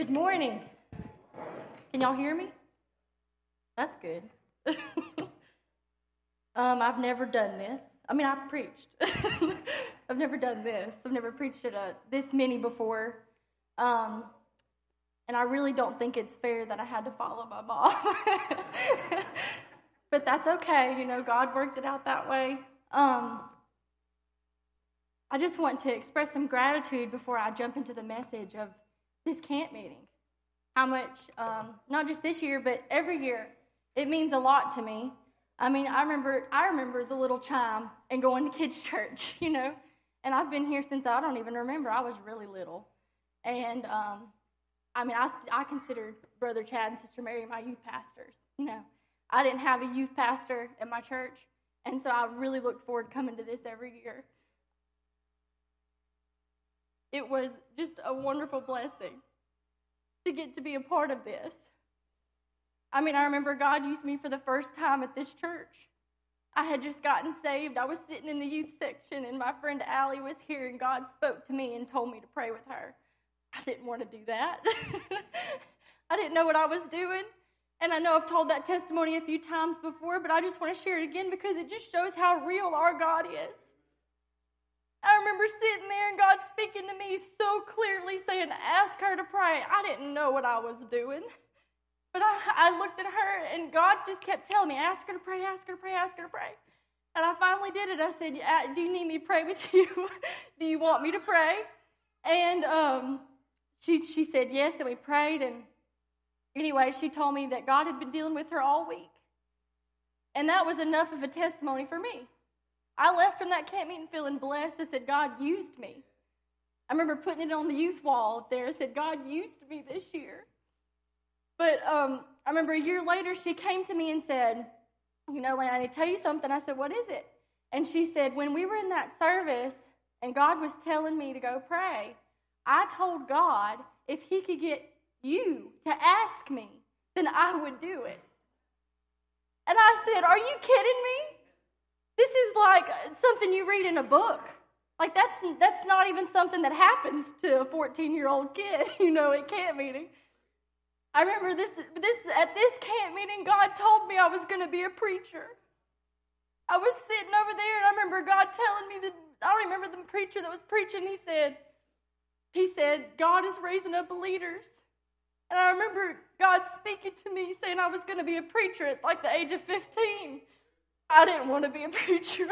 Good morning. Can y'all hear me? That's good. um, I've never done this. I mean, I've preached. I've never done this. I've never preached at a, this many before. Um, and I really don't think it's fair that I had to follow my mom. but that's okay. You know, God worked it out that way. Um, I just want to express some gratitude before I jump into the message of this camp meeting. How much, um, not just this year, but every year, it means a lot to me. I mean, I remember, I remember the little chime and going to kids' church, you know, and I've been here since I don't even remember. I was really little, and um, I mean, I, I considered Brother Chad and Sister Mary my youth pastors. You know, I didn't have a youth pastor at my church, and so I really looked forward to coming to this every year. It was just a wonderful blessing to get to be a part of this. I mean, I remember God used me for the first time at this church. I had just gotten saved. I was sitting in the youth section, and my friend Allie was here, and God spoke to me and told me to pray with her. I didn't want to do that. I didn't know what I was doing. And I know I've told that testimony a few times before, but I just want to share it again because it just shows how real our God is. I remember sitting there and God speaking to me so clearly saying, Ask her to pray. I didn't know what I was doing. But I, I looked at her and God just kept telling me, Ask her to pray, ask her to pray, ask her to pray. And I finally did it. I said, Do you need me to pray with you? Do you want me to pray? And um, she, she said yes, and we prayed. And anyway, she told me that God had been dealing with her all week. And that was enough of a testimony for me. I left from that camp meeting feeling blessed. I said, God used me. I remember putting it on the youth wall up there. I said, God used me this year. But um, I remember a year later, she came to me and said, You know, Lane, I need to tell you something. I said, What is it? And she said, When we were in that service and God was telling me to go pray, I told God if He could get you to ask me, then I would do it. And I said, Are you kidding me? This is like something you read in a book. Like that's that's not even something that happens to a 14-year-old kid, you know, at camp meeting. I remember this this at this camp meeting, God told me I was going to be a preacher. I was sitting over there, and I remember God telling me that I remember the preacher that was preaching. He said, He said, God is raising up leaders. And I remember God speaking to me saying I was going to be a preacher at like the age of 15. I didn't want to be a preacher.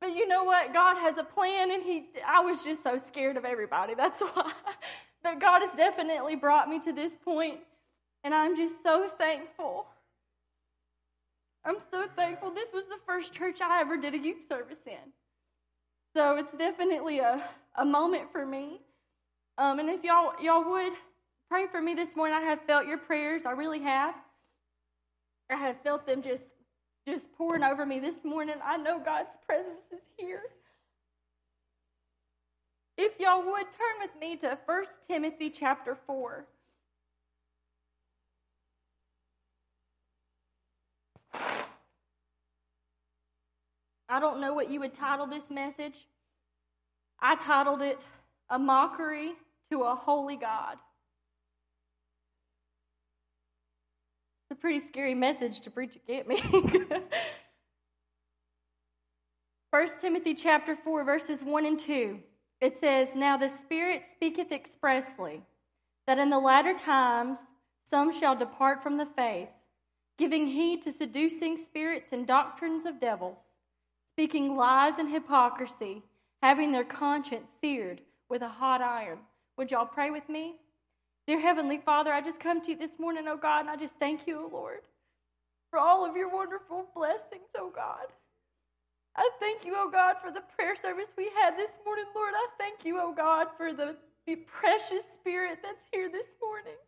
but you know what? God has a plan, and He, I was just so scared of everybody. That's why. but God has definitely brought me to this point, and I'm just so thankful. I'm so thankful. This was the first church I ever did a youth service in. So it's definitely a, a moment for me. Um, and if y'all y'all would pray for me this morning, I have felt your prayers. I really have. I have felt them just just pouring over me this morning. I know God's presence is here. If y'all would turn with me to 1 Timothy chapter 4. I don't know what you would title this message. I titled it A Mockery to a Holy God. Pretty scary message to preach at camp meeting. 1 Timothy chapter 4 verses 1 and 2. It says, "Now the Spirit speaketh expressly that in the latter times some shall depart from the faith, giving heed to seducing spirits and doctrines of devils, speaking lies and hypocrisy, having their conscience seared with a hot iron." Would y'all pray with me? Dear Heavenly Father, I just come to you this morning, oh God, and I just thank you, oh Lord, for all of your wonderful blessings, oh God. I thank you, oh God, for the prayer service we had this morning, Lord. I thank you, oh God, for the, precious spirit that's here this morning.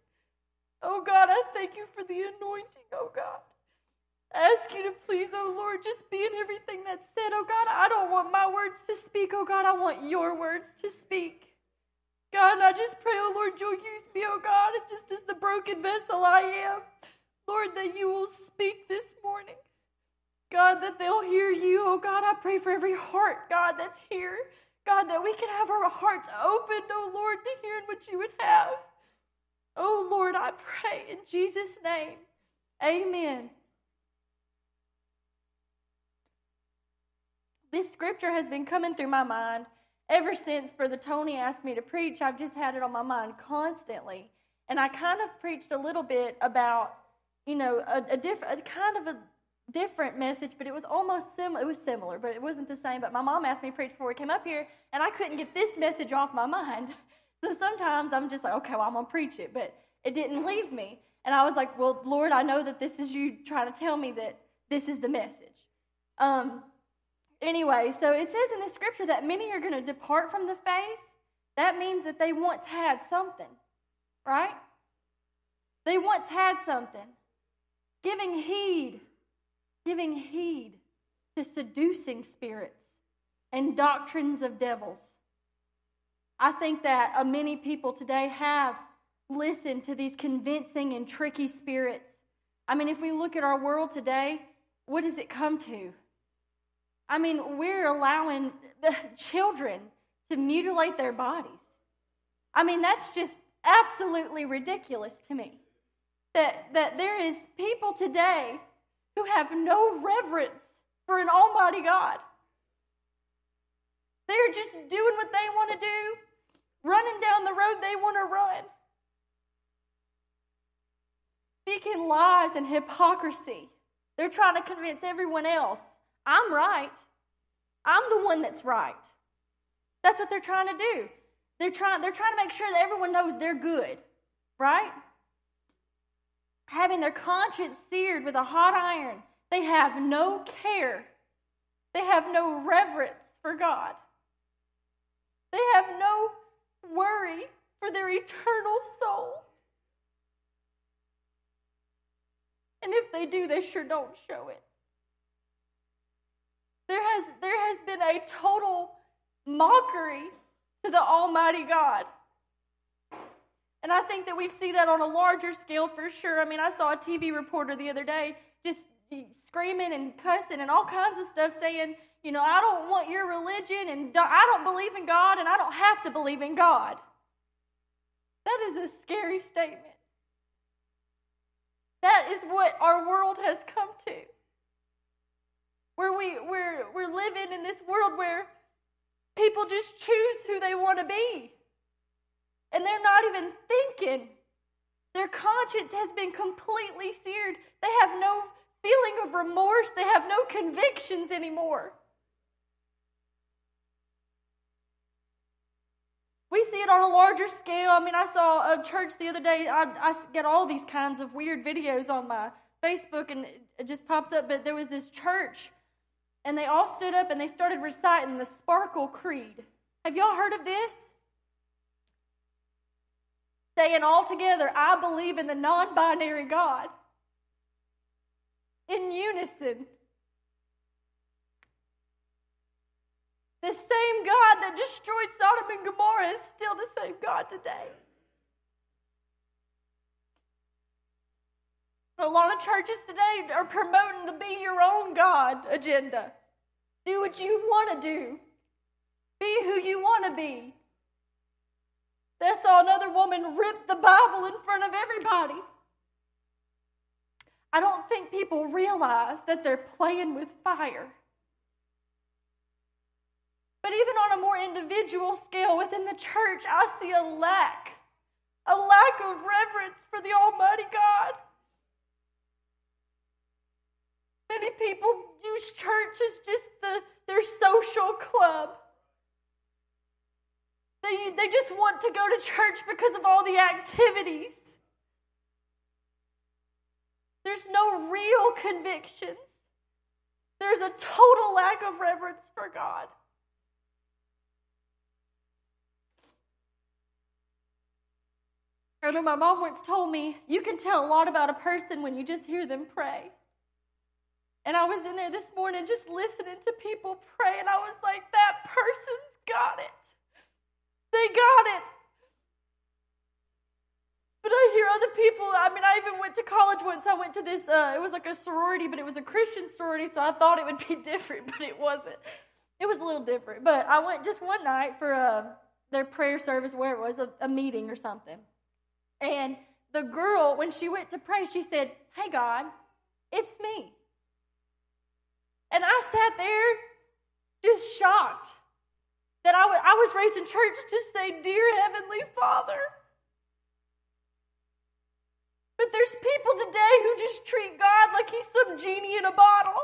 Oh God, I thank you for the anointing, oh God. I ask you to please, oh Lord, just be in everything that's said, oh God. I don't want my words to speak, oh God. I want your words to speak. God, I just pray, oh Lord, you'll use me, oh God, just as the broken vessel I am, Lord, that you will speak this morning. God, that they'll hear you. Oh God, I pray for every heart, God, that's here. God, that we can have our hearts open, oh Lord, to hearing what you would have. Oh Lord, I pray in Jesus' name. Amen. This scripture has been coming through my mind ever since Brother Tony asked me to preach. I've just had it on my mind constantly. And I kind of preached a little bit about, you know, a, a different, kind of a different message, but it was almost similar. It was similar, but it wasn't the same. But my mom asked me to preach before we came up here, and I couldn't get this message off my mind. So sometimes I'm just like, okay, well, I'm going to preach it, but it didn't leave me. And I was like, well, Lord, I know that this is you trying to tell me that this is the message. Um, anyway, so it says in the scripture that many are going to depart from the faith. That means that they once had something, right? They once had something. Giving heed giving heed to seducing spirits and doctrines of devils. I think that uh, many people today have listened to these convincing and tricky spirits. I mean, if we look at our world today, what does it come to? I mean, we're allowing children to mutilate their bodies. I mean, that's just absolutely ridiculous to me. That, that there is people today who have no reverence for an almighty God. They're just doing what they want to do, running down the road they want to run, speaking lies and hypocrisy. They're trying to convince everyone else I'm right. I'm the one that's right. That's what they're trying to do. They're trying, they're trying to make sure that everyone knows they're good, right? having their conscience seared with a hot iron. They have no care. They have no reverence for God. They have no worry for their eternal soul. And if they do, they sure don't show it. There has, there has been a total mockery to the Almighty God. And I think that we see that on a larger scale for sure. I mean, I saw a TV reporter the other day just screaming and cussing and all kinds of stuff saying, you know, I don't want your religion and I don't believe in God and I don't have to believe in God. That is a scary statement. That is what our world has come to. Where we, we're, we're living in this world where people just choose who they want to be. And they're not even thinking. Their conscience has been completely seared. They have no feeling of remorse, they have no convictions anymore. We see it on a larger scale. I mean, I saw a church the other day. I, I get all these kinds of weird videos on my Facebook, and it just pops up. But there was this church, and they all stood up and they started reciting the Sparkle Creed. Have y'all heard of this? saying all together, I believe in the non binary God. In unison. The same God that destroyed Sodom and Gomorrah is still the same God today. A lot of churches today are promoting the be your own God agenda. Do what you want to do, be who you want to be. They saw another woman rip the Bible in front of everybody. I don't think people realize that they're playing with fire. But even on a more individual scale within the church, I see a lack, a lack of reverence for the Almighty God. Many people use church as just the, their social club. They, they just want to go to church because of all the activities. There's no real convictions. There's a total lack of reverence for God. I know my mom once told me, you can tell a lot about a person when you just hear them pray. And I was in there this morning just listening to people pray, and I was like, that person's got it. They got it. But I hear other people. I mean, I even went to college once. I went to this, uh, it was like a sorority, but it was a Christian sorority, so I thought it would be different, but it wasn't. It was a little different. But I went just one night for uh, their prayer service, where it was, a, a meeting or something. And the girl, when she went to pray, she said, Hey, God, it's me. And I sat there just shocked that I, w- I was raised in church to say, Dear Heavenly Father. But there's people today who just treat God like he's some genie in a bottle.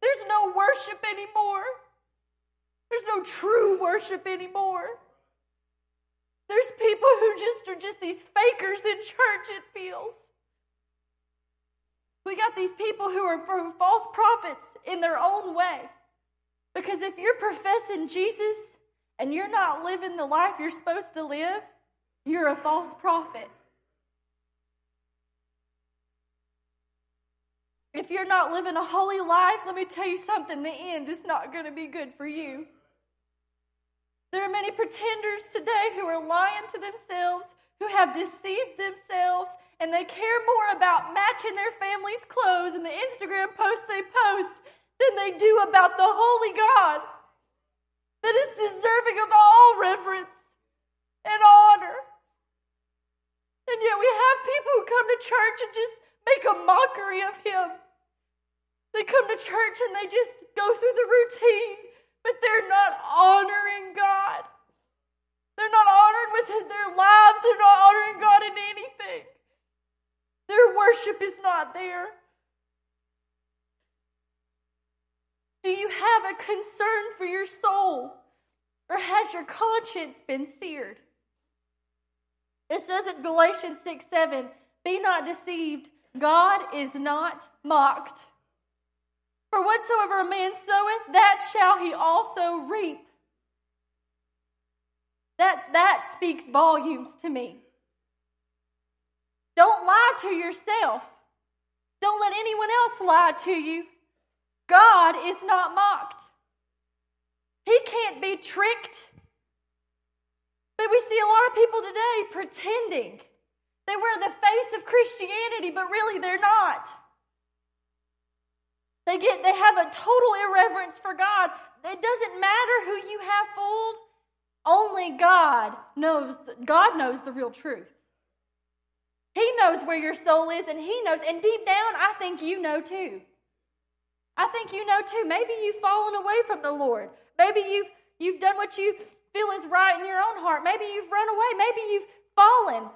There's no worship anymore. There's no true worship anymore. There's people who just are just these fakers in church, it feels. We got these people who are false prophets in their own way. Because if you're professing Jesus and you're not living the life you're supposed to live, you're a false prophet. If you're not living a holy life, let me tell you something the end is not going to be good for you. There are many pretenders today who are lying to themselves, who have deceived themselves, and they care more about matching their family's clothes and the Instagram posts they post than they do about the holy God that is deserving of all reverence and honor. And yet we have people who come to church and just make a mockery of Him. They come to church and they just go through the routine, but they're not honoring God. They're not honored with their lives, they're not honoring God in anything. Their worship is not there. Do you have a concern for your soul? Or has your conscience been seared? It says in Galatians 6 7, Be not deceived, God is not mocked. For whatsoever a man soweth, that shall he also reap. That, that speaks volumes to me. Don't lie to yourself. Don't let anyone else lie to you. God is not mocked. He can't be tricked. But we see a lot of people today pretending. They wear the face of Christianity, but really they're not. They get they have a total irreverence for God. It doesn't matter who you have fooled. Only God knows God knows the real truth. He knows where your soul is and he knows and deep down I think you know too. I think you know too. Maybe you've fallen away from the Lord. Maybe you've you've done what you feel is right in your own heart. Maybe you've run away. Maybe you've fallen.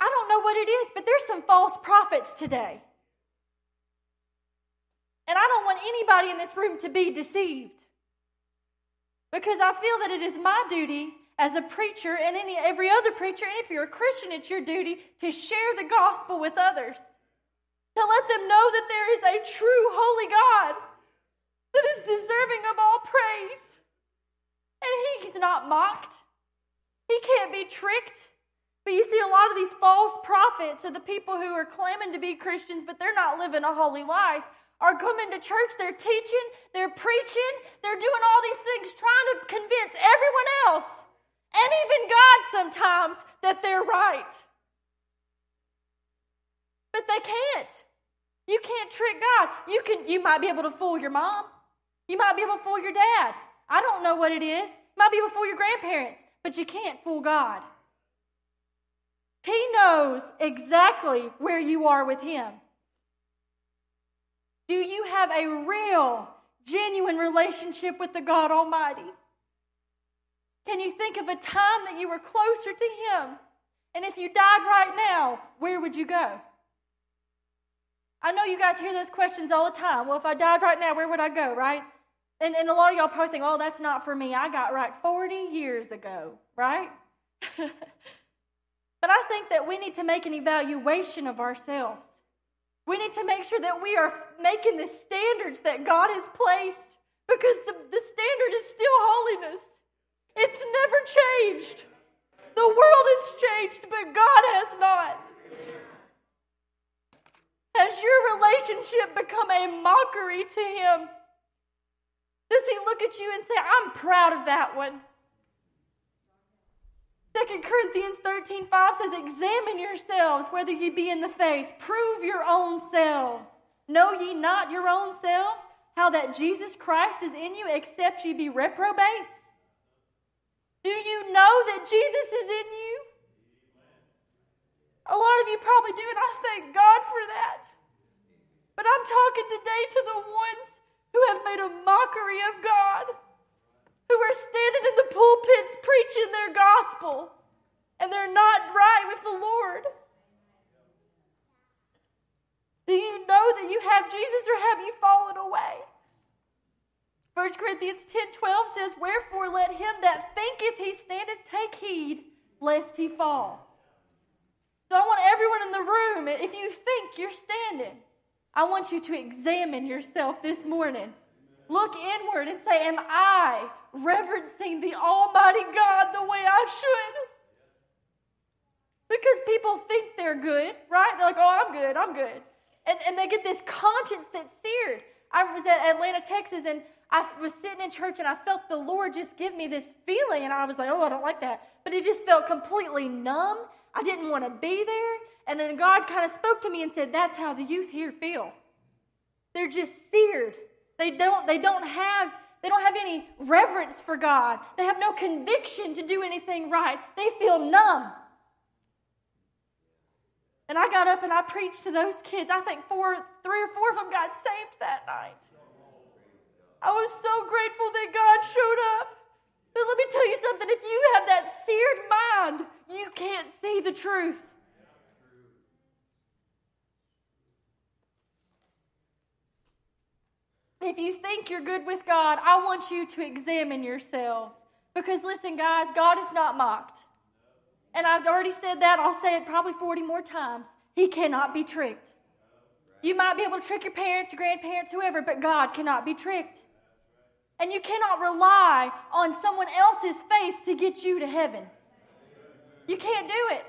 I don't know what it is, but there's some false prophets today. And I don't want anybody in this room to be deceived. Because I feel that it is my duty as a preacher and any every other preacher, and if you're a Christian, it's your duty to share the gospel with others. To let them know that there is a true holy God that is deserving of all praise. And he's not mocked. He can't be tricked. But you see, a lot of these false prophets are the people who are claiming to be Christians, but they're not living a holy life are coming to church, they're teaching, they're preaching, they're doing all these things trying to convince everyone else and even God sometimes that they're right. But they can't. You can't trick God. You can you might be able to fool your mom. You might be able to fool your dad. I don't know what it is. You might be able to fool your grandparents, but you can't fool God. He knows exactly where you are with him. Do you have a real, genuine relationship with the God Almighty? Can you think of a time that you were closer to Him? And if you died right now, where would you go? I know you guys hear those questions all the time. Well, if I died right now, where would I go, right? And, and a lot of y'all probably think, oh, that's not for me. I got right 40 years ago, right? but I think that we need to make an evaluation of ourselves. We need to make sure that we are making the standards that God has placed because the, the standard is still holiness. It's never changed. The world has changed, but God has not. Has your relationship become a mockery to Him? Does He look at you and say, I'm proud of that one? 2 Corinthians 13 5 says, Examine yourselves whether ye be in the faith. Prove your own selves. Know ye not your own selves how that Jesus Christ is in you, except ye be reprobates? Do you know that Jesus is in you? A lot of you probably do, and I thank God for that. But I'm talking today to the ones who have made a mockery of God, who are standing in the pulpits preaching their gospel, and they're not right with the Lord. Do you know that you have Jesus or have you fallen away? 1 Corinthians 10 12 says, Wherefore let him that thinketh he standeth take heed lest he fall. So I want everyone in the room, if you think you're standing, I want you to examine yourself this morning. Look inward and say, Am I reverencing the Almighty God the way I should? Because people think they're good, right? They're like, Oh, I'm good, I'm good. And, and they get this conscience that's seared. I was at Atlanta, Texas, and I was sitting in church and I felt the Lord just give me this feeling, and I was like, oh, I don't like that. But it just felt completely numb. I didn't want to be there. And then God kind of spoke to me and said, That's how the youth here feel. They're just seared. They don't, they don't have they don't have any reverence for God. They have no conviction to do anything right. They feel numb. And I got up and I preached to those kids. I think four, three or four of them got saved that night. I was so grateful that God showed up. But let me tell you something if you have that seared mind, you can't see the truth. If you think you're good with God, I want you to examine yourselves. Because listen, guys, God is not mocked. And I've already said that, I'll say it probably 40 more times. He cannot be tricked. You might be able to trick your parents, grandparents, whoever, but God cannot be tricked. And you cannot rely on someone else's faith to get you to heaven. You can't do it.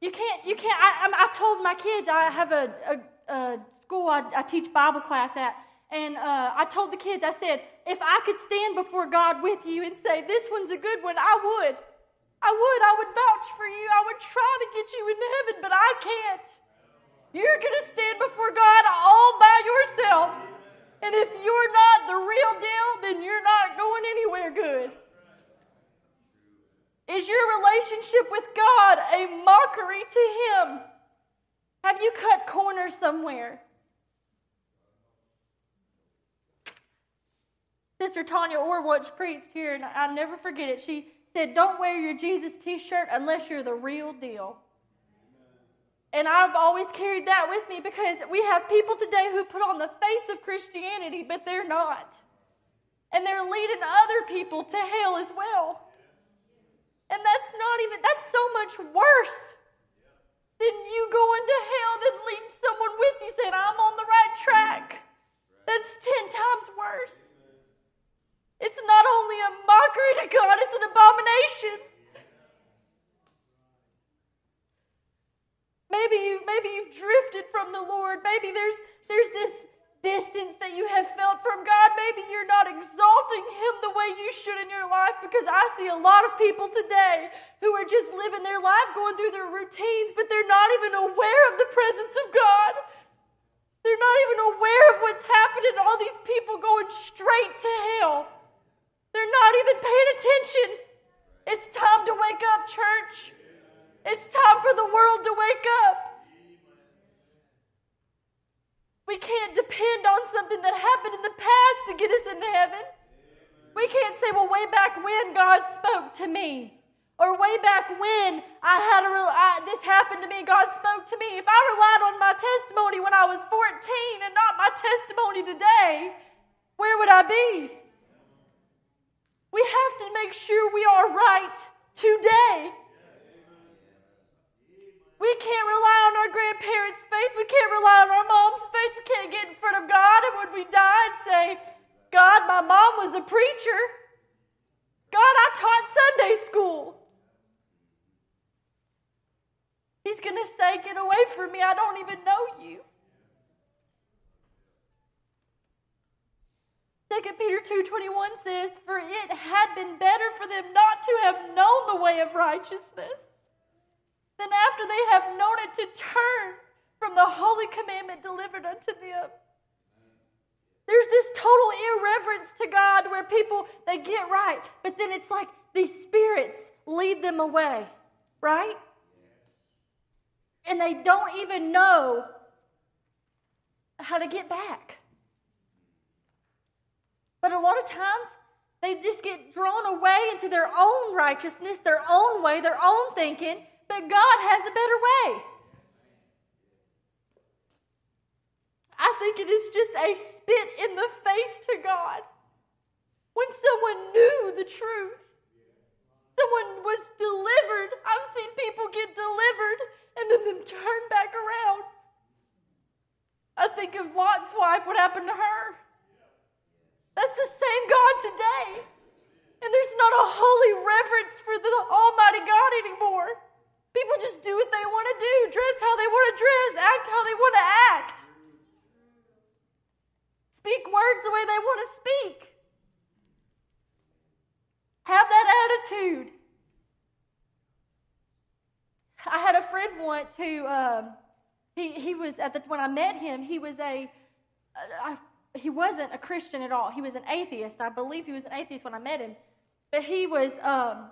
You can't, you can't. I, I told my kids, I have a, a, a school I, I, teach Bible class at, and uh, I told the kids, I said, if I could stand before God with you and say, this one's a good one, I would. I would. I would vouch for you. I would try to get you into heaven, but I can't. You're going to stand before God all by yourself. And if you're not the real deal, then you're not going anywhere good. Is your relationship with God a mockery to Him? Have you cut corners somewhere? Sister Tanya Orr once preached here, and I'll never forget it. She said, Don't wear your Jesus t shirt unless you're the real deal. And I've always carried that with me because we have people today who put on the face of Christianity, but they're not. And they're leading other people to hell as well. And that's not even, that's so much worse than you going to hell than leading someone with you saying, I'm on the right track. That's 10 times worse. It's not only a mockery to God, it's an abomination. Maybe you maybe you've drifted from the Lord. Maybe there's there's this distance that you have felt from God. Maybe you're not exalting him the way you should in your life because I see a lot of people today who are just living their life going through their routines, but they're not even aware of the presence of God. They're not even aware of what's happening. All these people going straight to hell. They're not even paying attention. It's time to wake up, church. It's time for the world to wake up. We can't depend on something that happened in the past to get us into heaven. We can't say, well, way back when God spoke to me. Or way back when I had a real, this happened to me, God spoke to me. If I relied on my testimony when I was 14 and not my testimony today, where would I be? We have to make sure we are right today. We can't rely on our grandparents' faith. We can't rely on our mom's faith. We can't get in front of God and when we die and say, God, my mom was a preacher. God, I taught Sunday school. He's going to say, Get away from me. I don't even know you. 2 Peter 2:21 says, "For it had been better for them not to have known the way of righteousness than after they have known it to turn from the holy commandment delivered unto them." There's this total irreverence to God where people they get right, but then it's like these spirits lead them away, right? and they don't even know how to get back. But a lot of times, they just get drawn away into their own righteousness, their own way, their own thinking, but God has a better way. I think it is just a spit in the face to God when someone knew the truth. Someone was delivered. I've seen people get delivered and then them turn back around. I think of Lot's wife, what happened to her. That's the same God today. And there's not a holy reverence for the Almighty God anymore. People just do what they want to do, dress how they want to dress, act how they want to act, speak words the way they want to speak. Have that attitude. I had a friend once who um, he he was at the when I met him he was a uh, he wasn't a Christian at all. He was an atheist. I believe he was an atheist when I met him, but he was um,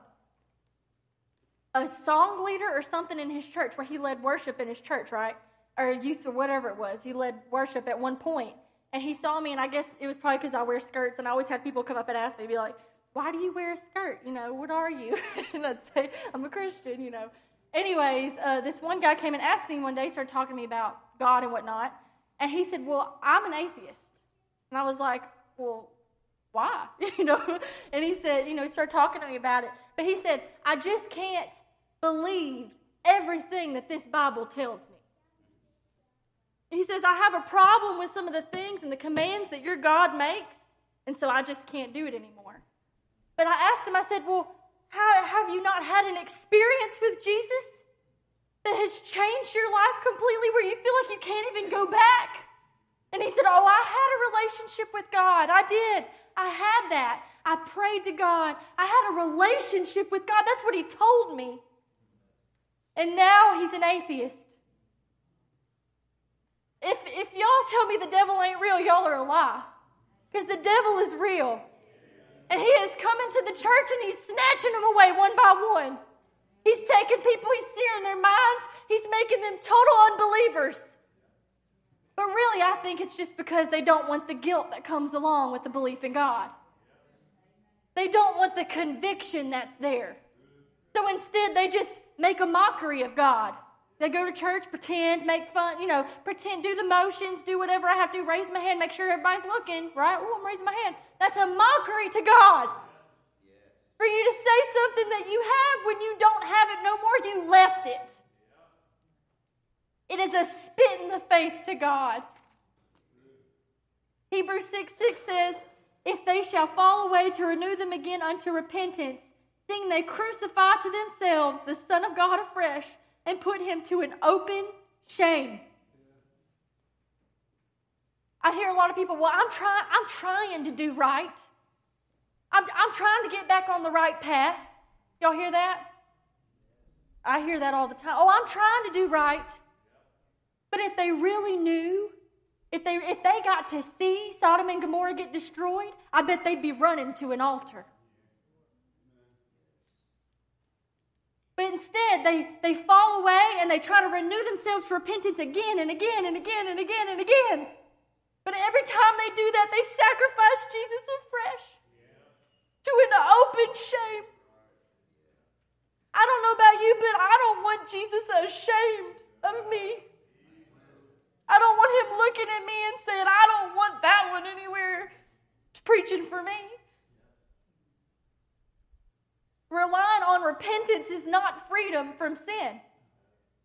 a song leader or something in his church where he led worship in his church, right? Or youth or whatever it was. He led worship at one point. And he saw me, and I guess it was probably because I wear skirts, and I always had people come up and ask me, be like, why do you wear a skirt? You know, what are you? and I'd say, I'm a Christian, you know. Anyways, uh, this one guy came and asked me one day, started talking to me about God and whatnot. And he said, Well, I'm an atheist. And I was like, Well, why? you know? And he said, You know, he started talking to me about it. But he said, I just can't believe everything that this Bible tells me. He says, I have a problem with some of the things and the commands that your God makes, and so I just can't do it anymore. But I asked him, I said, Well, how, have you not had an experience with Jesus that has changed your life completely where you feel like you can't even go back? And he said, Oh, I had a relationship with God. I did. I had that. I prayed to God. I had a relationship with God. That's what he told me. And now he's an atheist. If, if y'all tell me the devil ain't real, y'all are a lie. Because the devil is real. And he is coming to the church and he's snatching them away one by one. He's taking people, he's searing their minds, he's making them total unbelievers. But really, I think it's just because they don't want the guilt that comes along with the belief in God. They don't want the conviction that's there. So instead, they just make a mockery of God. They go to church, pretend, make fun, you know, pretend, do the motions, do whatever I have to, raise my hand, make sure everybody's looking, right? Oh, I'm raising my hand. That's a mockery to God. For you to say something that you have when you don't have it no more, you left it. It is a spit in the face to God. Hebrews 6 6 says, If they shall fall away to renew them again unto repentance, they crucify to themselves the Son of God afresh and put him to an open shame. I hear a lot of people, well, I'm trying, I'm trying to do right. I'm, I'm trying to get back on the right path. Y'all hear that? I hear that all the time. Oh, I'm trying to do right. But if they really knew, if they, if they got to see Sodom and Gomorrah get destroyed, I bet they'd be running to an altar. But instead, they, they fall away and they try to renew themselves to repentance again and again and again and again and again. But every time they do that, they sacrifice Jesus afresh to an open shame. I don't know about you, but I don't want Jesus ashamed of me. I don't want him looking at me and saying, I don't want that one anywhere preaching for me. Relying on repentance is not freedom from sin.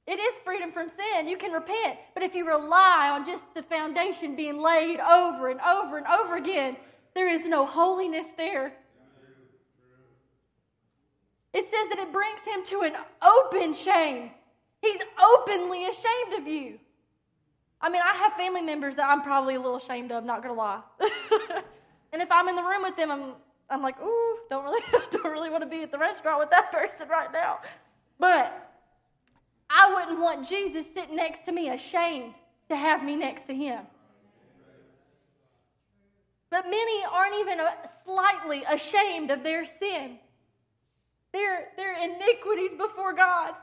It is freedom from sin. You can repent. But if you rely on just the foundation being laid over and over and over again, there is no holiness there. It says that it brings him to an open shame. He's openly ashamed of you. I mean, I have family members that I'm probably a little ashamed of, not gonna lie. and if I'm in the room with them, I'm I'm like, ooh, don't really, don't really want to be at the restaurant with that person right now. But I wouldn't want Jesus sitting next to me ashamed to have me next to him. But many aren't even uh, slightly ashamed of their sin, their, their iniquities before God.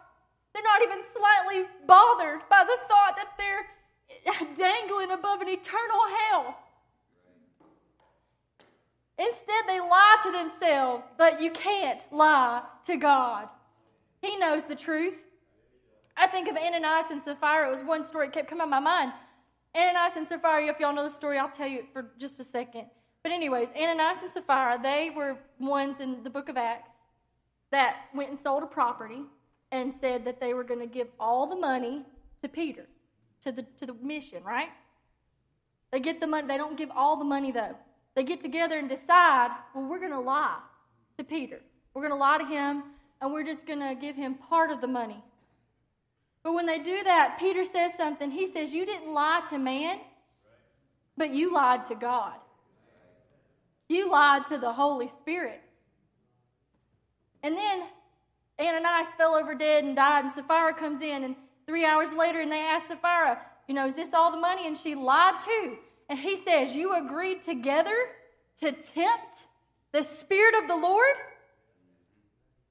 They're not even slightly bothered by the thought that they're dangling above an eternal hell. Instead, they lie to themselves, but you can't lie to God. He knows the truth. I think of Ananias and Sapphira. It was one story that kept coming to my mind. Ananias and Sapphira, if y'all know the story, I'll tell you it for just a second. But, anyways, Ananias and Sapphira, they were ones in the book of Acts that went and sold a property and said that they were going to give all the money to Peter, to the, to the mission, right? They get the money, they don't give all the money though. They get together and decide, well, we're going to lie to Peter. We're going to lie to him, and we're just going to give him part of the money. But when they do that, Peter says something. He says, You didn't lie to man, but you lied to God. You lied to the Holy Spirit. And then Ananias fell over dead and died, and Sapphira comes in, and three hours later, and they ask Sapphira, You know, is this all the money? And she lied too. And he says, You agreed together to tempt the Spirit of the Lord?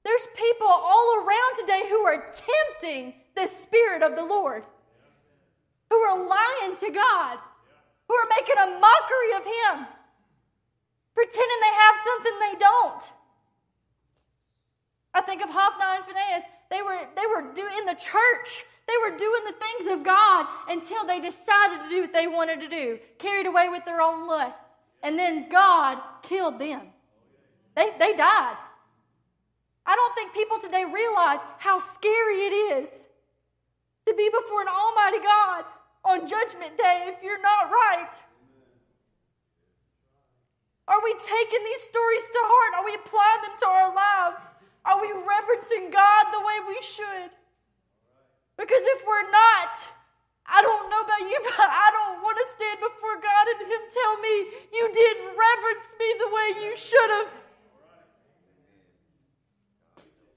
There's people all around today who are tempting the Spirit of the Lord, who are lying to God, who are making a mockery of Him, pretending they have something they don't. I think of Hophni and Phinehas. They were, they were doing in the church. They were doing the things of God until they decided to do what they wanted to do, carried away with their own lusts. And then God killed them. They, they died. I don't think people today realize how scary it is to be before an almighty God on Judgment Day if you're not right. Are we taking these stories to heart? Are we applying them to our lives? Are we reverencing God the way we should? Because if we're not, I don't know about you, but I don't want to stand before God and Him tell me you didn't reverence me the way you should have.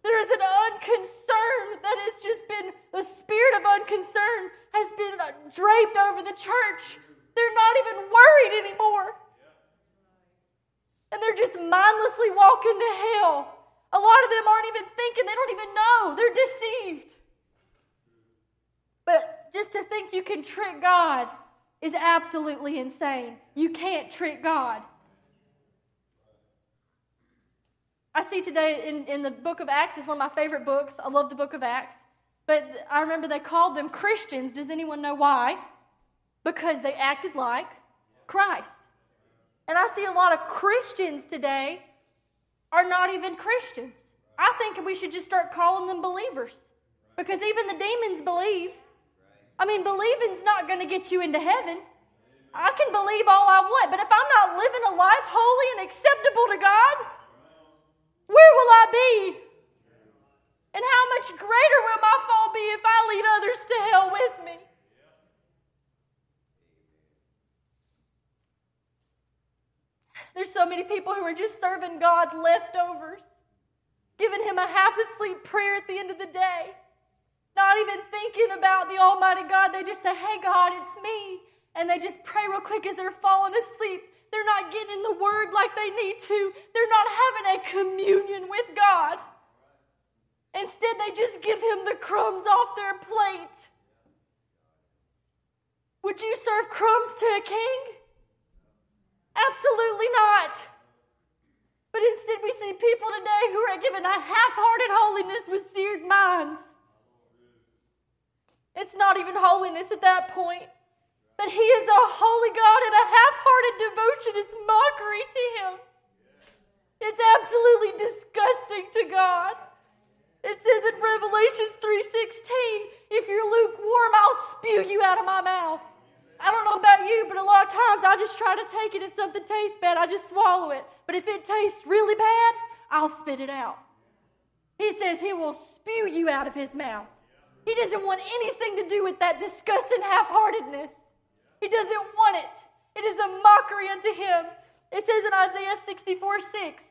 There is an unconcern that has just been, the spirit of unconcern has been uh, draped over the church. They're not even worried anymore. And they're just mindlessly walking to hell. A lot of them aren't even thinking, they don't even know. They're deceived. Just to think you can trick God is absolutely insane. You can't trick God. I see today in, in the book of Acts is one of my favorite books. I love the book of Acts. But I remember they called them Christians. Does anyone know why? Because they acted like Christ. And I see a lot of Christians today are not even Christians. I think we should just start calling them believers because even the demons believe. I mean, believing's not going to get you into heaven. I can believe all I want, but if I'm not living a life holy and acceptable to God, where will I be? And how much greater will my fall be if I lead others to hell with me? There's so many people who are just serving God leftovers, giving Him a half asleep prayer at the end of the day, not even thinking about the Almighty God. They just say, Hey, God, it's me. And they just pray real quick as they're falling asleep. They're not getting in the Word like they need to, they're not having a communion with God. Instead, they just give Him the crumbs off their plate. Would you serve crumbs to a king? Absolutely not. But instead, we see people today who are given a half hearted holiness with seared minds. It's not even holiness at that point. But He is a holy God, and a half hearted devotion is mockery to Him. It's absolutely disgusting to God. It says in Revelation 3:16, if you're lukewarm, I'll spew you out of my mouth. I don't know about you, but a lot of times I just try to take it. If something tastes bad, I just swallow it. But if it tastes really bad, I'll spit it out. He says he will spew you out of his mouth. He doesn't want anything to do with that disgusting half heartedness. He doesn't want it. It is a mockery unto him. It says in Isaiah 64 6,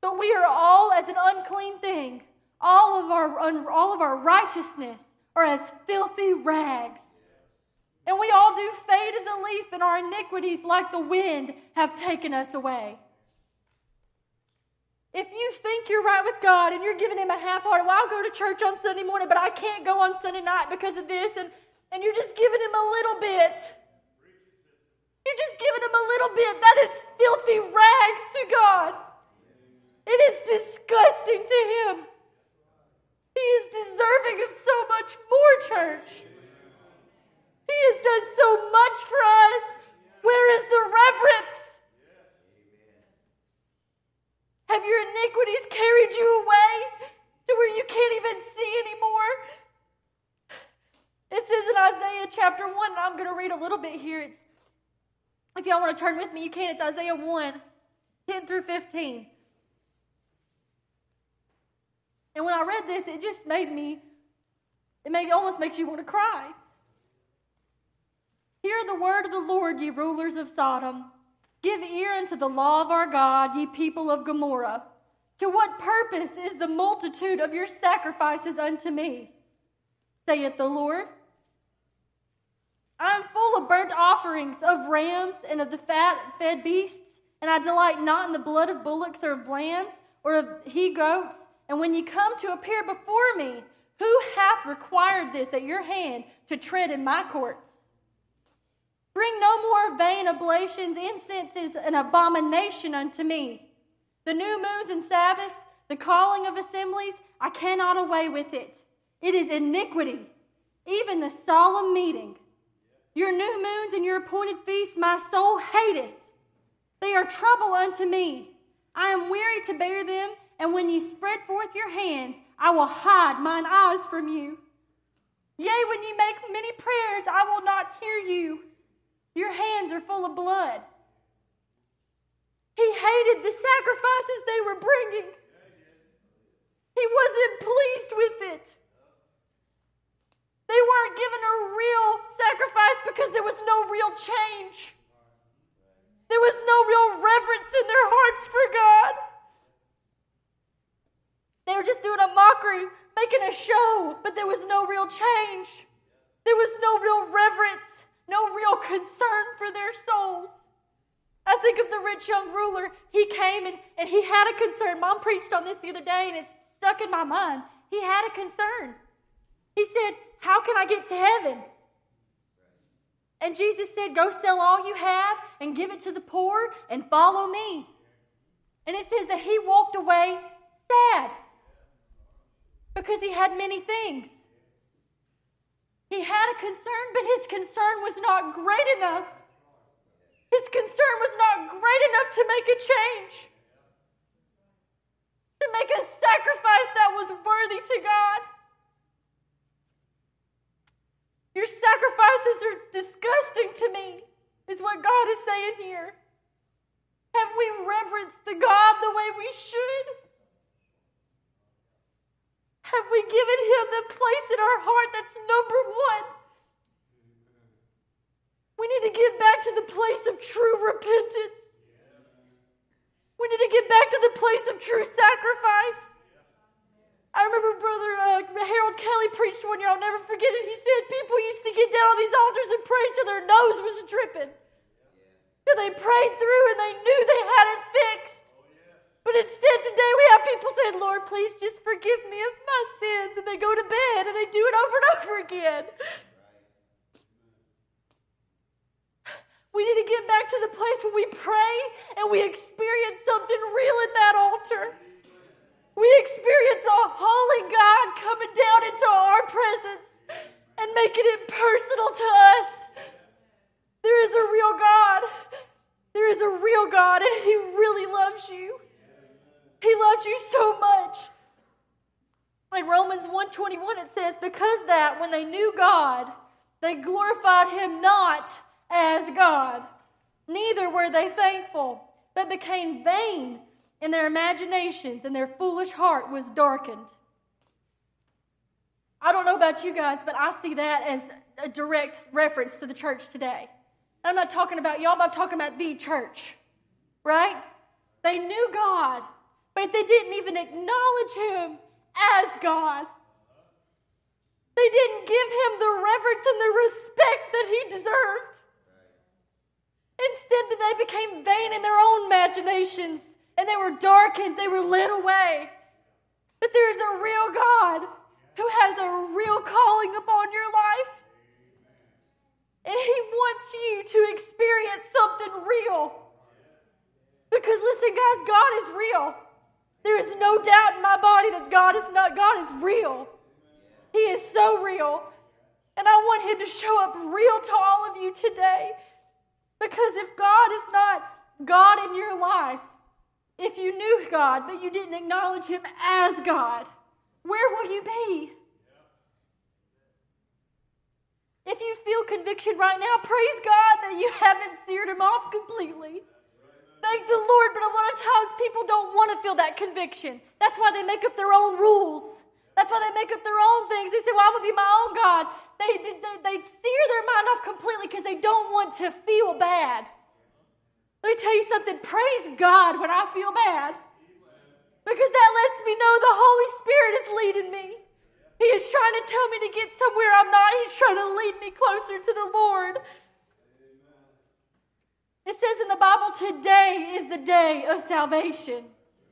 but we are all as an unclean thing. All of our, all of our righteousness are as filthy rags. And we all do fade as a leaf, and our iniquities, like the wind, have taken us away. If you think you're right with God and you're giving Him a half heart, well, I'll go to church on Sunday morning, but I can't go on Sunday night because of this, and, and you're just giving Him a little bit. You're just giving Him a little bit. That is filthy rags to God. It is disgusting to Him. He is deserving of so much more, church. He has done so much for us. Where is the reverence? Have your iniquities carried you away to where you can't even see anymore? It says in Isaiah chapter 1, and I'm going to read a little bit here. It's, if y'all want to turn with me, you can. It's Isaiah 1, 10 through 15. And when I read this, it just made me, it made, it almost makes you want to cry. Hear the word of the Lord, ye rulers of Sodom. Give ear unto the law of our God, ye people of Gomorrah. To what purpose is the multitude of your sacrifices unto me? saith the Lord. I am full of burnt offerings of rams and of the fat fed beasts, and I delight not in the blood of bullocks or of lambs or of he goats. And when ye come to appear before me, who hath required this at your hand to tread in my courts? Bring no more vain oblations, incense is an abomination unto me. The new moons and Sabbaths, the calling of assemblies, I cannot away with it. It is iniquity, even the solemn meeting. Your new moons and your appointed feasts my soul hateth. They are trouble unto me. I am weary to bear them, and when ye spread forth your hands, I will hide mine eyes from you. Yea, when ye make many prayers, I will not hear you. Your hands are full of blood. He hated the sacrifices they were bringing. He wasn't pleased with it. They weren't given a real sacrifice because there was no real change. There was no real reverence in their hearts for God. They were just doing a mockery, making a show, but there was no real change. There was no real reverence no real concern for their souls. I think of the rich young ruler. He came and, and he had a concern. Mom preached on this the other day and it's stuck in my mind. He had a concern. He said, How can I get to heaven? And Jesus said, Go sell all you have and give it to the poor and follow me. And it says that he walked away sad because he had many things. He had a concern, but his concern was not great enough. His concern was not great enough to make a change, to make a sacrifice that was worthy to God. Your sacrifices are disgusting to me, is what God is saying here. Have we reverenced the God the way we should? Have we given him the place in our heart that's number one? We need to get back to the place of true repentance. We need to get back to the place of true sacrifice. I remember Brother uh, Harold Kelly preached one year, I'll never forget it. He said people used to get down on these altars and pray till their nose was dripping. Till they prayed through and they knew they had it fixed. But instead, today we have people saying, Lord, please just forgive me of my sins. And they go to bed and they do it over and over again. We need to get back to the place where we pray and we experience something real in that altar. We experience a holy God coming down into our presence and making it personal to us. There is a real God. There is a real God, and He really loves you. He loves you so much. In Romans 121 it says, Because that when they knew God, they glorified him not as God, neither were they thankful, but became vain in their imaginations, and their foolish heart was darkened. I don't know about you guys, but I see that as a direct reference to the church today. I'm not talking about y'all, but I'm talking about the church, right? They knew God, but they didn't even acknowledge him as God. They didn't give him the reverence and the respect that he deserved. Instead, they became vain in their own imaginations and they were darkened, they were led away. But there is a real God who has a real calling upon your life. And He wants you to experience something real. Because listen, guys, God is real. There is no doubt in my body that God is not, God is real. He is so real. And I want Him to show up real to all of you today. Because if God is not God in your life, if you knew God but you didn't acknowledge Him as God, where will you be? If you feel conviction right now, praise God that you haven't seared Him off completely. Thank the Lord, but a lot of times people don't want to feel that conviction. That's why they make up their own rules. That's why they make up their own things. They say, Well, I'm going to be my own God. They, they, they sear their mind off completely because they don't want to feel bad. Let me tell you something. Praise God when I feel bad. Because that lets me know the Holy Spirit is leading me. He is trying to tell me to get somewhere I'm not. He's trying to lead me closer to the Lord. It says in the Bible, today is the day of salvation.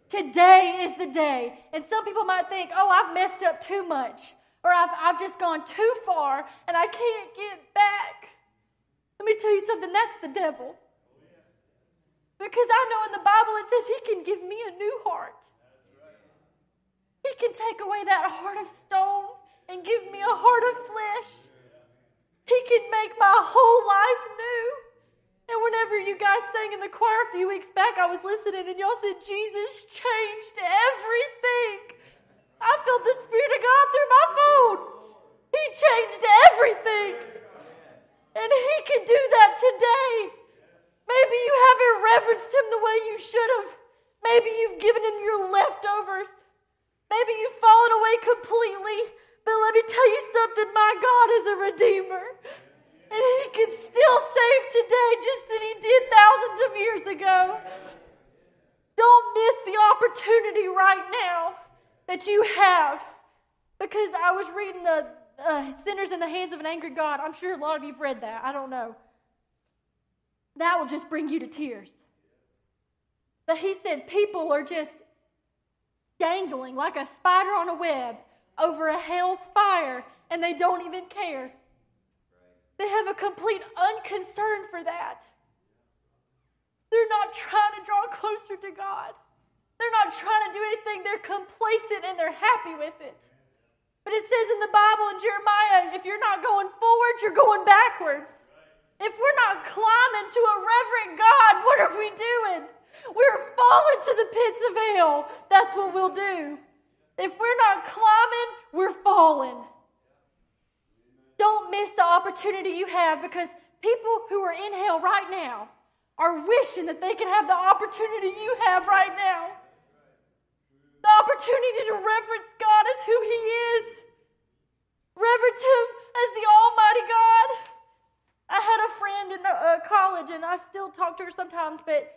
Today is the day. And some people might think, oh, I've messed up too much, or I've, I've just gone too far and I can't get back. Let me tell you something that's the devil. Because I know in the Bible it says he can give me a new heart. He can take away that heart of stone and give me a heart of flesh. He can make my whole life new. And whenever you guys sang in the choir a few weeks back, I was listening and y'all said, Jesus changed everything. I felt the Spirit of God through my phone. He changed everything. And He can do that today. Maybe you haven't reverenced him the way you should have. Maybe you've given him your leftovers. Maybe you've fallen away completely. But let me tell you something my God is a redeemer. And he can still save today just as he did thousands of years ago. Don't miss the opportunity right now that you have. Because I was reading the uh, Sinners in the Hands of an Angry God. I'm sure a lot of you've read that. I don't know that will just bring you to tears. But he said people are just dangling like a spider on a web over a hell's fire and they don't even care. They have a complete unconcern for that. They're not trying to draw closer to God. They're not trying to do anything. They're complacent and they're happy with it. But it says in the Bible in Jeremiah if you're not going forward, you're going backwards. If we're not climbing to a reverent God, what are we doing? We're falling to the pits of hell. That's what we'll do. If we're not climbing, we're falling. Don't miss the opportunity you have because people who are in hell right now are wishing that they can have the opportunity you have right now. The opportunity to reverence God as who He is, reverence Him as the Almighty God. I had a friend in uh, college, and I still talk to her sometimes, but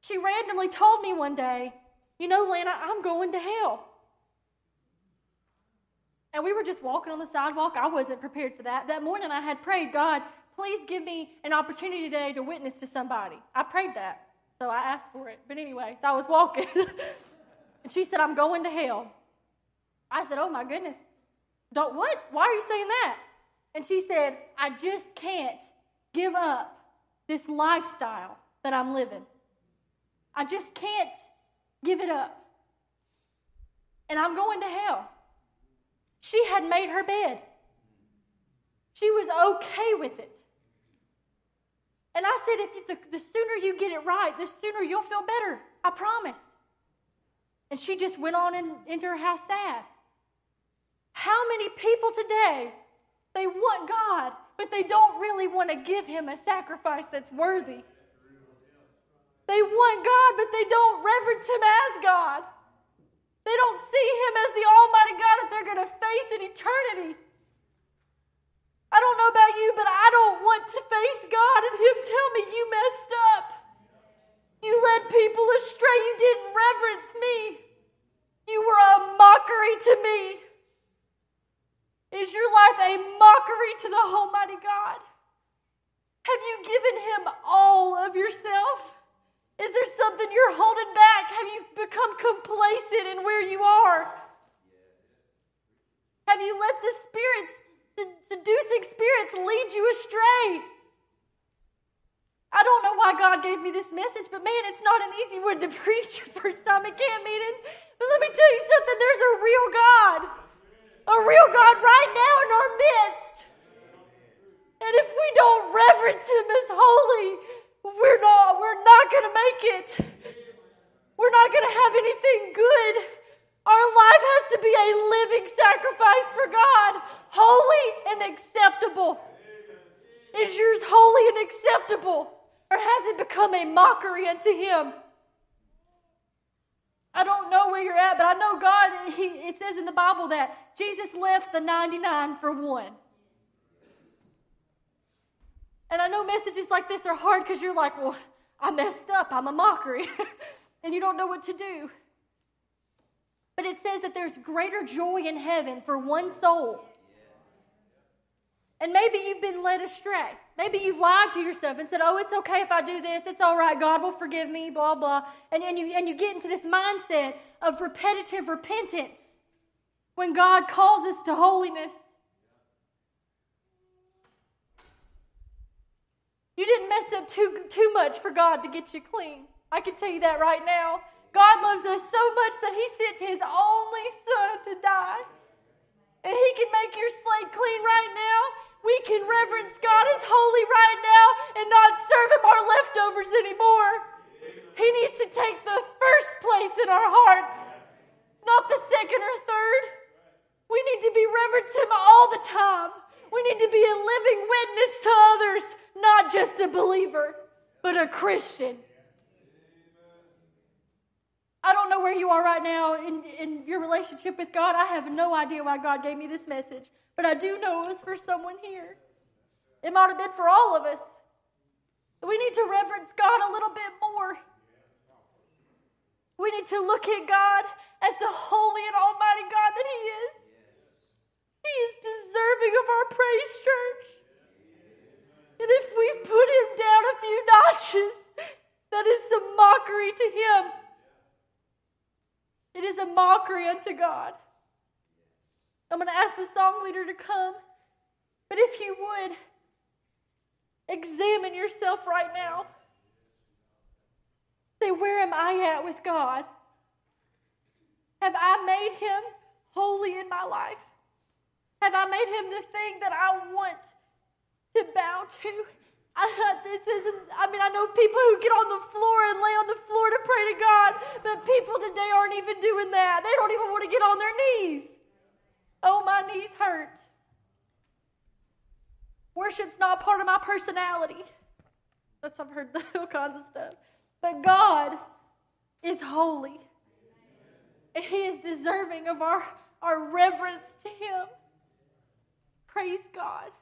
she randomly told me one day, You know, Lanna, I'm going to hell. And we were just walking on the sidewalk. I wasn't prepared for that. That morning, I had prayed, God, please give me an opportunity today to witness to somebody. I prayed that. So I asked for it. But anyway, so I was walking. and she said, I'm going to hell. I said, Oh my goodness. Don't what? Why are you saying that? And she said, I just can't give up this lifestyle that I'm living. I just can't give it up. And I'm going to hell. She had made her bed. She was okay with it. And I said, if you, the, the sooner you get it right, the sooner you'll feel better. I promise. And she just went on in, into her house sad. How many people today they want God, but they don't really want to give Him a sacrifice that's worthy. They want God, but they don't reverence Him as God. They don't see Him as the Almighty God that they're going to face in eternity. I don't know about you, but I don't want to face God and Him tell me you messed up. You led people astray. You didn't reverence me. You were a mockery to me. Is your life a mockery to the Almighty God? Have you given Him all of yourself? Is there something you're holding back? Have you become complacent in where you are? Have you let the spirits, the seducing spirits, lead you astray? I don't know why God gave me this message, but man, it's not an easy one to preach your first time at camp meeting. But let me tell you something there's a real God, a real God right now in our midst. And if we don't reverence Him as holy, we're not, we're not going to make it. We're not going to have anything good. Our life has to be a living sacrifice for God, holy and acceptable. Is yours holy and acceptable? Or has it become a mockery unto Him? I don't know where you're at, but I know God, he, it says in the Bible that Jesus left the 99 for one. And I know messages like this are hard because you're like, well, I messed up. I'm a mockery. and you don't know what to do. But it says that there's greater joy in heaven for one soul. And maybe you've been led astray. Maybe you've lied to yourself and said, oh, it's okay if I do this. It's all right. God will forgive me, blah, blah. And, and, you, and you get into this mindset of repetitive repentance when God calls us to holiness. You didn't mess up too, too much for God to get you clean. I can tell you that right now. God loves us so much that He sent His only Son to die. And He can make your slate clean right now. We can reverence God as holy right now and not serve Him our leftovers anymore. He needs to take the first place in our hearts, not the second or third. We need to be reverence Him all the time. We need to be a living witness to others not just a believer, but a Christian. I don't know where you are right now in, in your relationship with God. I have no idea why God gave me this message, but I do know it was for someone here. It might have been for all of us. We need to reverence God a little bit more. We need to look at God as the holy and almighty God that He is. He is deserving of our praise, church. And if we put him down a few notches, that is some mockery to him. It is a mockery unto God. I'm going to ask the song leader to come. But if you would, examine yourself right now. Say, where am I at with God? Have I made him holy in my life? Have I made him the thing that I want to bow to. I, this isn't, I mean, I know people who get on the floor and lay on the floor to pray to God, but people today aren't even doing that. They don't even want to get on their knees. Oh, my knees hurt. Worship's not part of my personality. That's, I've heard all kinds of stuff. But God is holy, and He is deserving of our, our reverence to Him. Praise God.